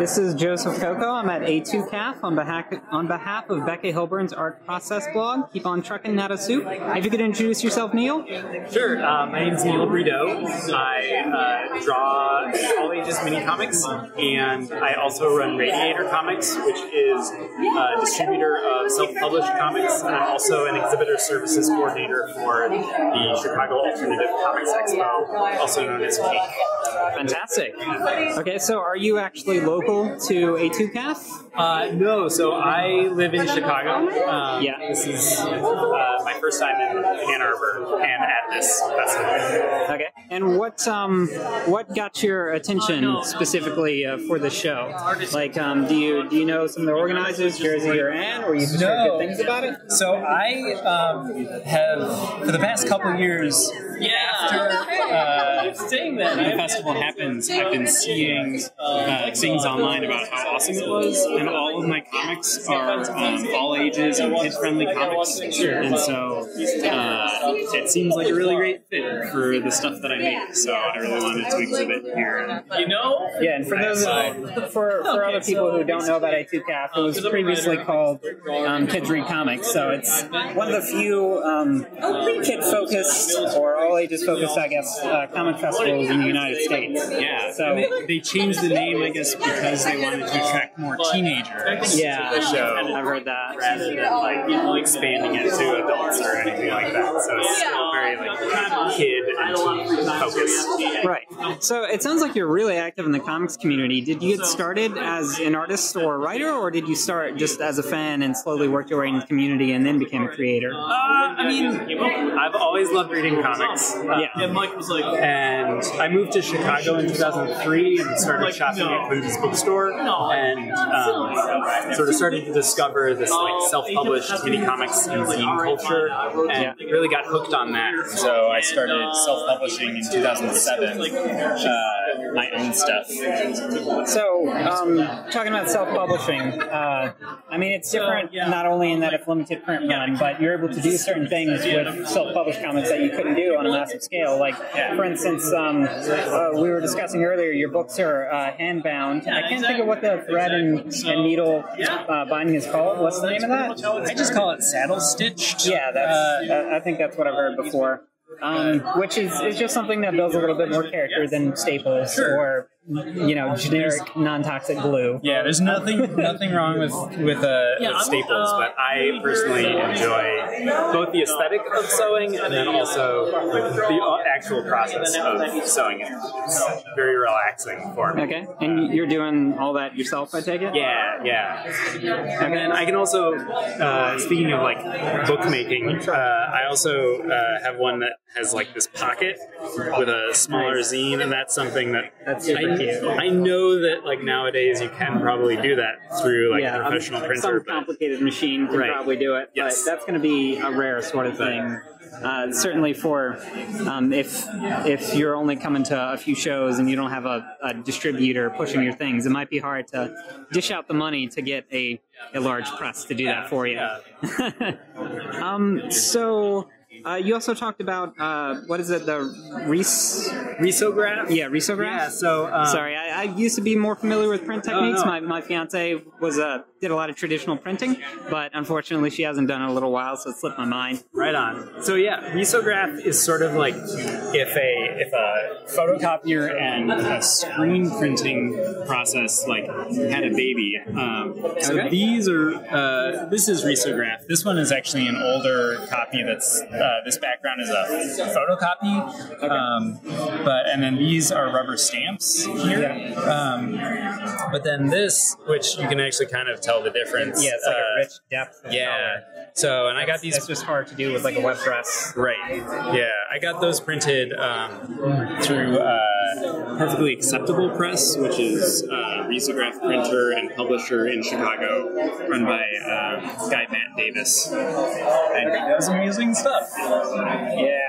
This is Joseph Coco. I'm at A2CAF on behalf on behalf of Becca Hilburn's Art Process blog. Keep on trucking, not a soup. If you could introduce yourself, Neil. Sure. Uh, my name is Neil Brideau. I uh, draw all ages mini comics, and I also run Radiator Comics, which is a distributor of self-published comics, and I'm also an exhibitor services coordinator for the Chicago Alternative Comics Expo, also known as CAKE. Fantastic. Okay, so are you actually local to A2CAF? Uh, no, so I live in Chicago. Um, Yeah. This is uh, my first time in Ann Arbor and at this festival. Okay. And what um what got your attention specifically uh, for the show? Like, um, do you do you know some of the organizers, Jerzy or Ann, or you just heard good things about it? So I um, have, for the past couple years, after uh, the festival happens, I've been seeing uh, things online about how awesome it was, and all of my comics are um, all ages and kid-friendly comics. And so uh, it seems like a really great fit for the stuff that I make. So I really wanted to exhibit here. You know? Yeah, and for those for for other people who don't know about A2CAF, it was previously called um, Kids Read Comics. So it's one of the few um, kid focused or all ages focused, I guess, uh, comic festivals in the United States. Yeah. So- So they, they changed the name, I guess, because they wanted to attract more teenagers. Yeah, to the show. I've heard that. rather than like expanding it to adults or anything like that. So it's still very like kid and focused. Right. So it sounds like you're really active in the comics community. Did you get started as an artist or a writer, or did you start just as a fan and slowly work your way into the community and then became a creator? Uh, I mean, I've always loved reading comics. Uh, Yeah. And Mike was like, and I moved to Chicago in 2003 and started shopping at Clinton's bookstore, and um, sort of started to discover this like self-published mini comics and zine culture, and really got hooked on that. So I started self-publishing in 2007, uh, my own stuff. So, um, talking about self-publishing, uh, I mean, it's different not only in that it's limited print run, but you're able to do certain things with self-published comics that you couldn't do on a massive scale. Like, for instance, um, uh, we were discussing earlier, your books are uh, hand-bound. I can't think of what the thread and, and needle uh, binding is called. What's the name of that? I just call it saddle stitched. Yeah, that's. that- I think that's what I've heard before. Um, which is, is just something that builds a little bit more character than staples or you know generic non-toxic glue. Yeah, there's nothing nothing wrong with with uh, with staples, but I personally enjoy both the aesthetic of sewing and then also the actual process of sewing it. It's very relaxing for me. Okay, and you're doing all that yourself, I take it. Yeah, yeah. And then I can also, uh, speaking of like bookmaking, uh, I also uh, have one that has like this pocket with a smaller zine, and that's something that That's super I, cute. I know that like nowadays you can probably do that through like yeah, a professional printer. Some complicated machine can Right. probably do it, Yes. but that's going to be a rare sort of thing. Uh, certainly for um, if if you're only coming to a few shows and you don't have a, a distributor pushing your things, it might be hard to dish out the money to get a, a large press to do that for you. um, so uh, you also talked about uh, what is it the Reese? Risograph? Yeah, risograph. Yeah, so um, Sorry, I, I used to be more familiar with print techniques. no. My, my fiance was uh, did a lot of traditional printing, but unfortunately she hasn't done it in a little while, so it slipped my mind. Right on. So yeah, risograph is sort of like if a if a photocopier and a screen printing process like had a baby. Um, so Okay. these are uh, this is risograph. This one is actually an older copy. That's uh, this background is a photocopy. Um, but and then these are rubber stamps here. Um, but then this, which you can actually kind of tell the difference. Yeah, it's like uh, a rich depth. Yeah. color. So and I got these It's just hard to do with like a web press. Right. Yeah, I got those printed um, through uh, Perfectly Acceptable Press, which is a risograph printer and publisher in Chicago, run by uh, guy Matt Davis. And he does amazing stuff. Yeah.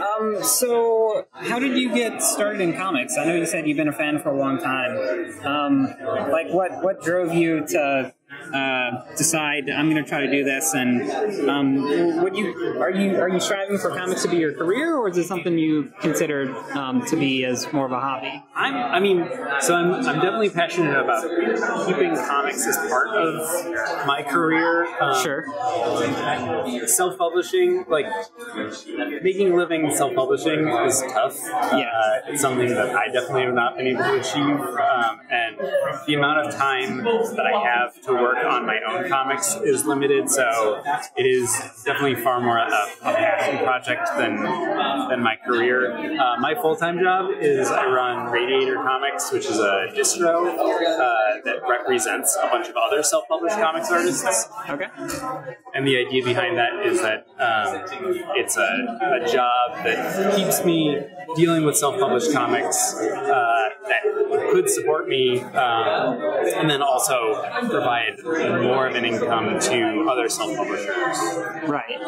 Um. So, how did you get started in comics? I know you said you've been a fan for a long time. Um. Like, what what drove you to uh, decide I'm going to try to do this? And um, would you are you are you striving for comics to be your career, or is it something you consider um, to be as more of a hobby? I'm, I mean, so I'm, I'm definitely passionate about keeping comics as part of my career. Um, Sure. Self-publishing, like making a living self-publishing, is tough. Yeah. Uh, it's something that I definitely have not been able to achieve, um, and the amount of time that I have to work on my own comics is limited. So it is definitely far more a, a passion project than than my career. Uh, my full-time job is I run Radiator Comics, which is a distro uh, that represents a bunch of other self-published comics artists. Okay. And the idea behind that is that um, it's a, a job that keeps me dealing with self-published comics uh, that could support me, um, and then also provide more of an income to other self-publishers. Right.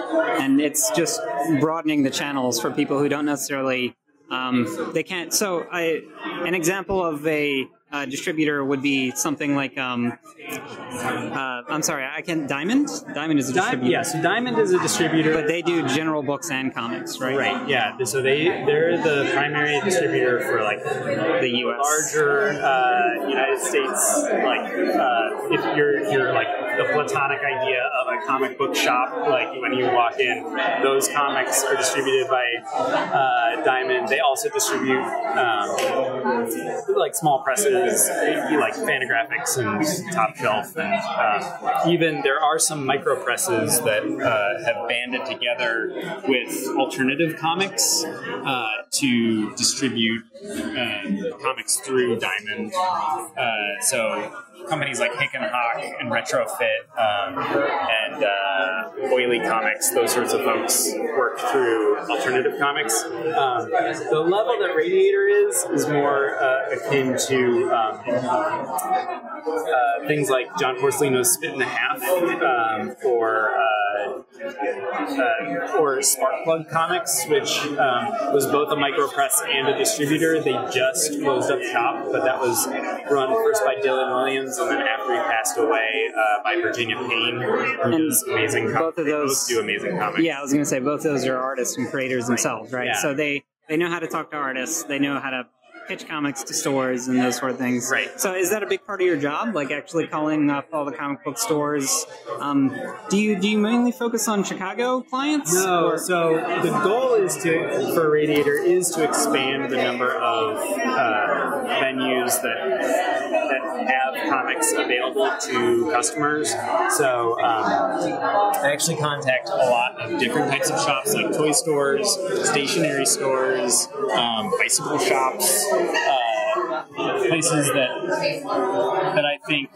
And it's just broadening the channels for people who don't necessarily um, they can't. So, I, an example of a uh, distributor would be something like um, uh, I'm sorry, I can Diamond. Diamond is a Di- distributor. yeah, so Diamond is a distributor. But they do general books and comics, right? Right. Yeah. So they they're the primary distributor for like The U.S. larger uh, United States. Like uh, if you're you're like the platonic idea of a comic book shop, like when you walk in, those comics are distributed by uh, Diamond. They also distribute um, like small presses, like Fantagraphics and Top Shelf, and uh, even there are some micro presses that uh, have banded together with alternative comics uh, to distribute uh, comics through Diamond. Uh, so companies like Hic & Hoc and Retrofit um, and uh, Oily Comics, those sorts of folks work through alternative comics. Um, the level that Radiator is is more uh, akin to um, uh, things like John Porcellino's Spit and a Half um, or uh, uh, or Sparkplug Comics, which um, was both a micropress and a distributor. They just closed up shop, but that was run first by Dylan Williams and then after he passed away uh, by Virginia Paine, who And does amazing comics. both of those- both do amazing comics. Yeah, I was going to say both those are artists and creators themselves, right? Yeah. So they they know how to talk to artists. They know how to pitch comics to stores and those sort of things. Right. So is that a big part of your job, like actually calling up all the comic book stores? Um, do you do you mainly focus on Chicago clients? No, or- so the goal is to for Radiator is to expand the number of uh, venues that that have comics available to customers. So um, I actually contact a lot of different types of shops, like toy stores, stationery stores, um, bicycle shops. Uh, places that that I think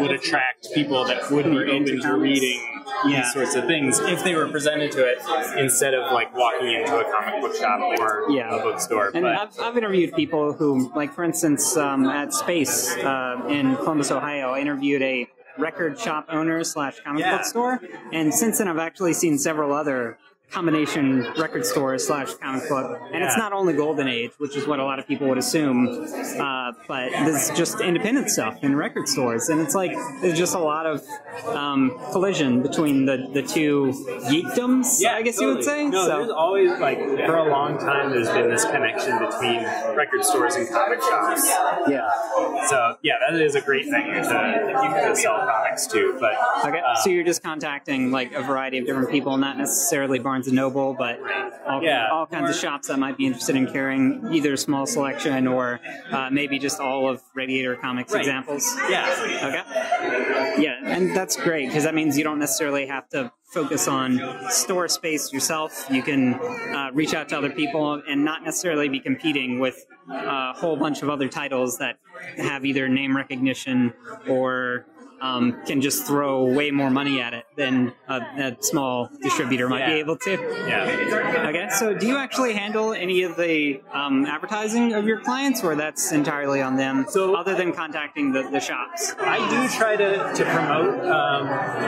would attract people that would be open to reading Yeah. these sorts of things if they were presented to it instead of like walking into a comic book shop or Yeah. a bookstore. And but I've, I've interviewed people who, like for instance, um, at Space uh, in Columbus, Ohio, I interviewed a record shop owner slash comic Yeah. book store, and since then I've actually seen several other combination record store slash comic book, and it's not only Golden Age, which is what a lot of people would assume, uh, but there's just independent stuff in record stores, and it's like there's just a lot of um, collision between the the two geekdoms, I guess you would say. No, so. there's always like for a long time there's been this connection between record stores and comic shops. yeah. So yeah, that is a great thing to, to sell comics too. But Okay, uh, so you're just contacting like a variety of different people, not necessarily Barnes and Noble, but all, Yeah, all kinds of shops that might be interested in carrying either a small selection or uh, maybe just all of Radiator Comics Right. examples. yeah, Okay. Yeah, and that's great because that means you don't necessarily have to focus on store space yourself. You can uh, reach out to other people and not necessarily be competing with a whole bunch of other titles that have either name recognition or um, can just throw way more money at it than a, a small distributor might be able to. yeah. Okay, so do you actually handle any of the um, advertising of your clients, or that's entirely on them? So- other than contacting the, the shops. I do try to, to promote um,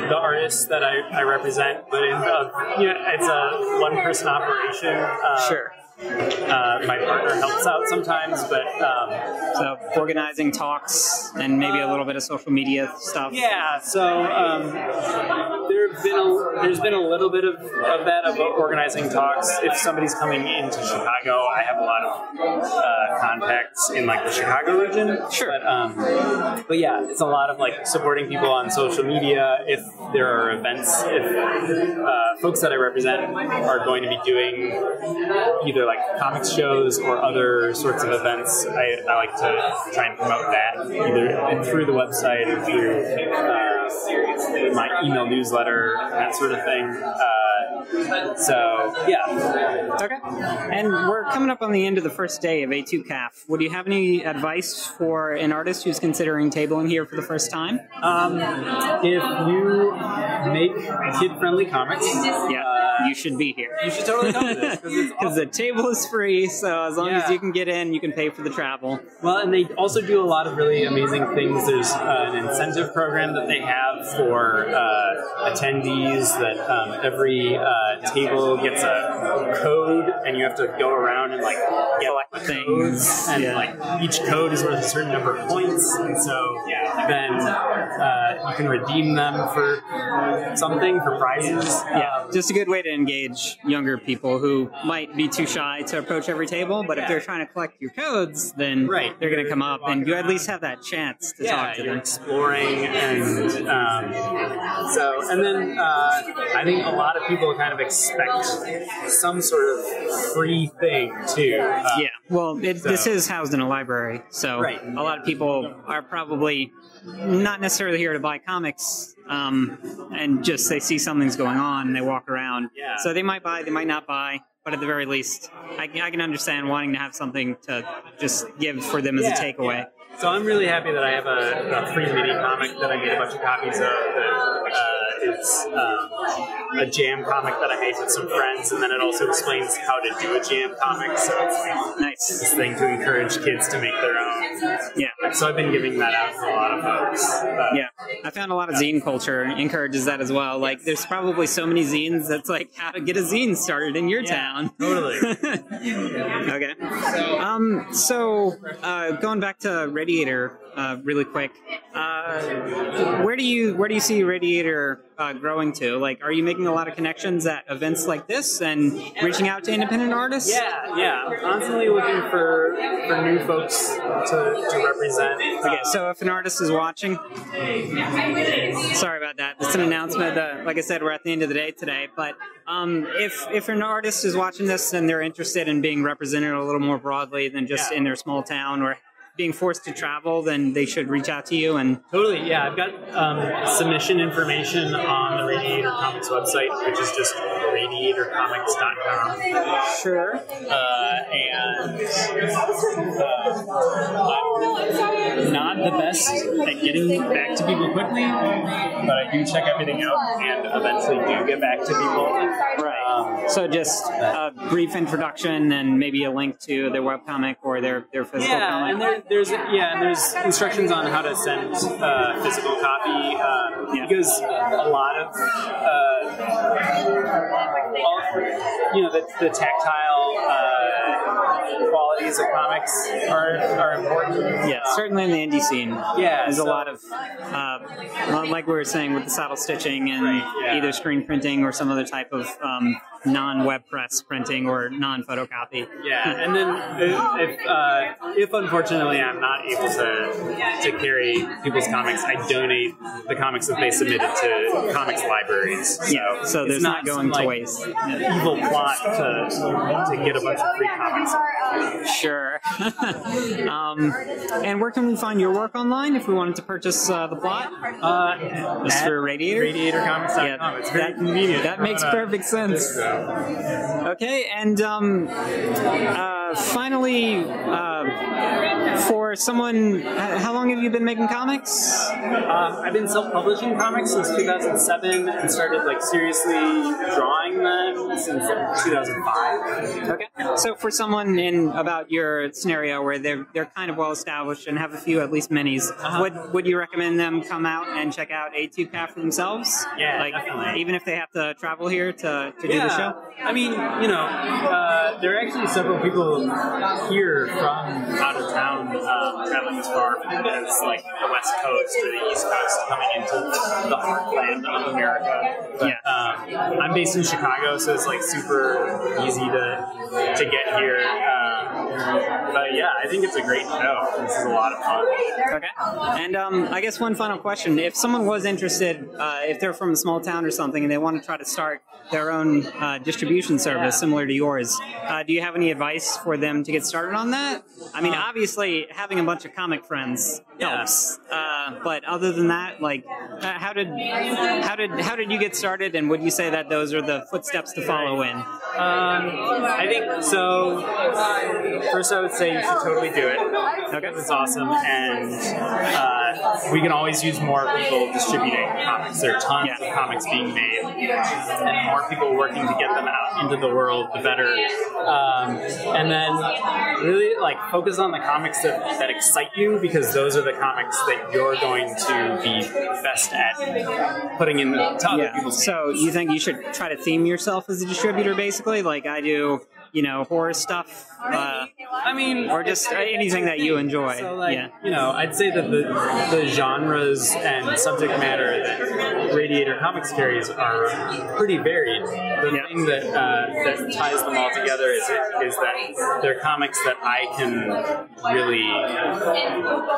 the artists that I, I represent, but in, uh, you know, it's a one person operation. Uh, Sure. Uh, my partner helps out sometimes, but um, so organizing talks and maybe a little bit of social media stuff. Yeah, so um, there been a, there's been a little bit of, of that about organizing talks. If somebody's coming into Chicago, I have a lot of uh, contacts in like the Chicago region. Sure. But, um, but yeah, it's a lot of like supporting people on social media. If there are events, if uh, folks that I represent are going to be doing either like comics shows or other sorts of events, I, I like to try and promote that either through the website or through uh, my email newsletter, that sort of thing. Uh, so yeah. Okay. And we're coming up on the end of the first day of A2CAF. Would you have any advice for an artist who's considering tabling here for the first time? Um, if you make kid-friendly comics, yeah. Uh, you should be here. You should totally come to this because awesome. the table is free. So as long yeah. as you can get in, you can pay for the travel. Well, and they also do a lot of really amazing things. There's uh, an incentive program that they have for uh, attendees that um, every uh, table gets a code, and you have to go around and like get like things, and yeah. like each code is worth a certain number of points, and so then uh, you can redeem them for something for prizes. Yeah, um, just a good way to engage younger people who might be too shy to approach every table, but if they're trying to collect your codes, then right. they're going to come up, and you at least have that chance to yeah, talk to you're them. exploring, and um, so, and then uh, I think a lot of people kind of expect some sort of free thing too. Uh, yeah, well, it, so. this is housed in a library, so right. a lot of people are probably not necessarily here to buy comics um, and just they see something's going on and they walk around. Yeah. So they might buy, they might not buy, but at the very least, I, I can understand wanting to have something to just give for them as yeah, a takeaway. Yeah. So I'm really happy that I have a, a, free mini comic that I made a bunch of copies of. That, uh, it's um, a jam comic that I made with some friends, and then it also explains how to do a jam comic. So it's like nice this thing to encourage kids to make their own. Yeah. So I've been giving that out to a lot of folks. Uh, yeah, I found a lot of zine culture encourages that as well. Like, there's probably so many zines that's like how to get a zine started in your yeah, town. Totally. okay. Um. So, uh, going back to Radiator, uh, really quick. Uh, where do you where do you see Radiator uh, growing to? Like, are you making a lot of connections at events like this and reaching out to independent artists? Yeah, yeah. Constantly looking for for new folks to, to represent. Okay, so if an artist is watching, sorry about that. It's an announcement. That, like I said, we're at the end of the day today. But um, if if an artist is watching this and they're interested in being represented a little more broadly than just yeah. in their small town or being forced to travel, then they should reach out to you. And totally, yeah, I've got um, submission information on the Radiator Comics website, which is just radiatorcomics.com. Sure. Uh, and uh, not the best at getting back to people quickly, but I do check everything out and eventually do get back to people. Right. Um, so just a brief introduction and maybe a link to their webcomic or their, their physical yeah, comic. There's yeah, and there's instructions on how to send uh, physical copy um, yeah. because a lot of uh, all, you know the, the tactile uh, qualities of comics are, are important. Yeah, certainly in the indie scene. Yeah, there's so, a lot of uh, like we were saying with the saddle stitching and right, yeah. either screen printing or some other type of um, non-web press printing or non-photocopy. Yeah, and then if uh, if unfortunately I'm not able to to carry people's comics, I donate the comics that they submitted to comics libraries. So yeah, so there's not, not going some, to like, waste. Evil plot to to get a bunch of free comics. Sure. um, and where can we find your work online if we wanted to purchase uh, the plot? Uh, Mr. Radiator. RadiatorComics.com. Yeah, it's very that, convenient. That makes perfect sense. Okay, and um, uh, finally, uh, for someone, how long have you been making comics? Um, I've been self-publishing comics since 2007 and started like seriously drawing them since 2005. Okay. So for someone in about your scenario where they're they're kind of well established and have a few at least minis, Uh-huh. would would you recommend them come out and check out A2CAF for themselves? Yeah, like definitely. even if they have to travel here to, to do the show. I mean, you know, uh, there are actually several people here from out of town um, traveling as far as like the West Coast or the East Coast coming into the heartland of America. But, Yeah. um, I'm based in Chicago, so it's like super easy to to get here. Um, but yeah, I think it's a great show. This is a lot of fun. Okay. And um, I guess one final question: If someone was interested, uh, if they're from a small town or something, and they want to try to start their own uh, distribution service similar to yours, uh, do you have any advice for them to get started on that? I mean, obviously, having a bunch of comic friends Yeah. helps. Uh, but other than that, like, uh, how did how did how did you get started? And would you say that those are the footsteps to follow in? Um, I think so. First, I would say you should totally do it. Okay. It's awesome, and uh, we can always use more people distributing comics. There are tons Yeah. of comics being made, and more people working to get them out into the world, the better. Um, and then really like focus on the comics that, that excite you because those are the comics that you're going to be best at putting in to other Yeah. people's So you think you should try to theme yourself as a distributor, basically, like I do, you know, horror stuff, uh, I mean, or just anything that you enjoy. So, like, yeah. you know, I'd say that the, the genres and subject matter that Radiator Comics carries are pretty varied. The Yeah. thing that uh, that ties them all together is is that they're comics that I can really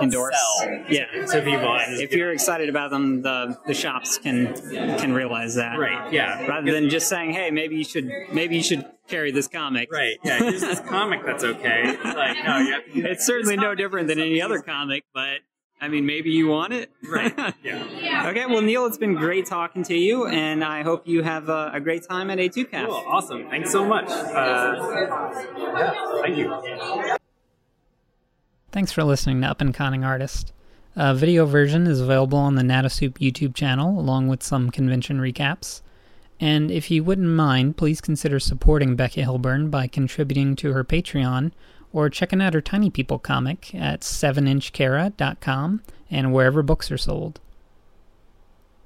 Endorse. sell Yeah. to people. If you're excited about them, the the shops can can realize that. right, yeah, Rather than just saying, "Hey, maybe you should maybe you should carry this comic." right, yeah. Here's this comic that's okay. Like, no, you have to do It's certainly no different than any other comic, but I mean, maybe you want it. Right. Yeah. okay. Well, Neil, it's been great talking to you, and I hope you have a, a great time at A2CAF. Cool. Awesome. Thanks so much. Uh, yeah. Thank you. Thanks for listening to Up and Conning Artist. A video version is available on the Nattosoup YouTube channel, along with some convention recaps. And if you wouldn't mind, please consider supporting Becky Hilburn by contributing to her Patreon or checking out her Tiny People comic at 7inchkara.com and wherever books are sold.